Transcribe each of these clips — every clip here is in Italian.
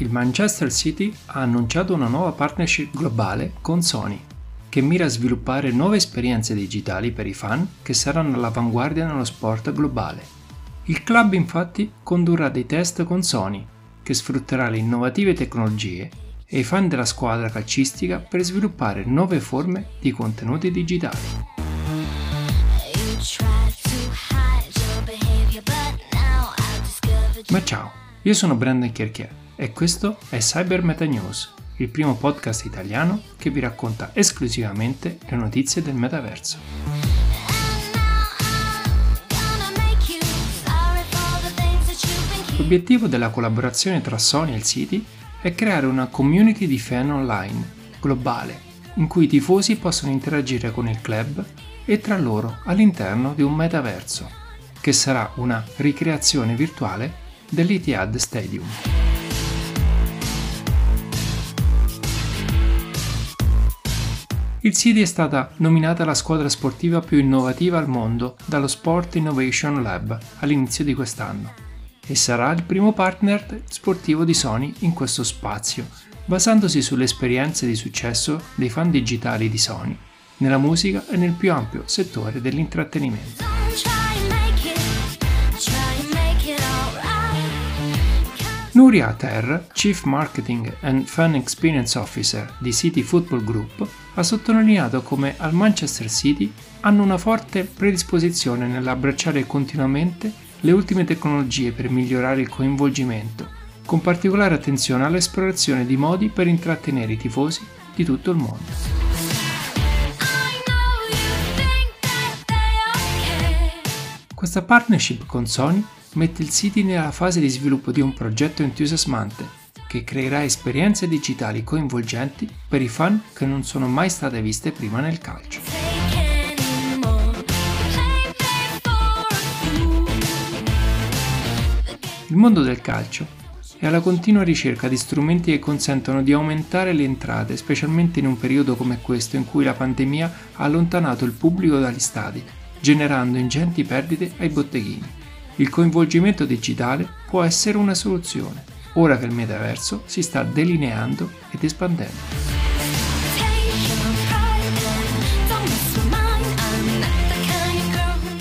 il Manchester City ha annunciato una nuova partnership globale con Sony, che mira a sviluppare nuove esperienze digitali per i fan che saranno all'avanguardia nello sport globale. Il club infatti condurrà dei test con Sony, che sfrutterà le innovative tecnologie e i fan della squadra calcistica per sviluppare nuove forme di contenuti digitali. Ma ciao, io sono Brandon Cherchier e questo è Cyber Meta News, il primo podcast italiano che vi racconta esclusivamente le notizie del metaverso. L'obiettivo della collaborazione tra Sony e il City è creare una community di fan online, globale, in cui i tifosi possono interagire con il club e tra loro all'interno di un metaverso, che sarà una ricreazione virtuale dell'Etihad Stadium. Il City è stata nominata la squadra sportiva più innovativa al mondo dallo Sport Innovation Lab all'inizio di quest'anno e sarà il primo partner sportivo di Sony in questo spazio, basandosi sulle esperienze di successo dei fan digitali di Sony nella musica e nel più ampio settore dell'intrattenimento. Nuria Ater, Chief Marketing and Fan Experience Officer di City Football Group, ha sottolineato come al Manchester City hanno una forte predisposizione nell'abbracciare continuamente le ultime tecnologie per migliorare il coinvolgimento, con particolare attenzione all'esplorazione di modi per intrattenere i tifosi di tutto il mondo. Questa partnership con Sony mette il City nella fase di sviluppo di un progetto entusiasmante che creerà esperienze digitali coinvolgenti per i fan che non sono mai state viste prima nel calcio. Il mondo del calcio è alla continua ricerca di strumenti che consentono di aumentare le entrate, specialmente in un periodo come questo in cui la pandemia ha allontanato il pubblico dagli stadi, generando ingenti perdite ai botteghini il coinvolgimento digitale può essere una soluzione, ora che il metaverso si sta delineando ed espandendo.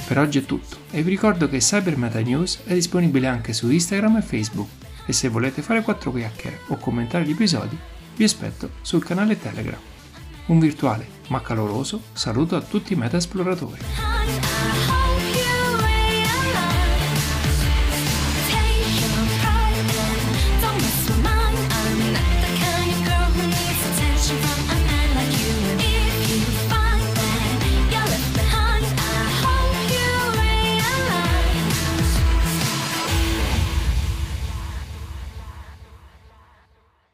Per oggi è tutto e vi ricordo che Cyber News è disponibile anche su Instagram e Facebook e se volete fare 4 chiacchiere o commentare gli episodi vi aspetto sul canale Telegram. Un virtuale ma caloroso saluto a tutti i meta esploratori.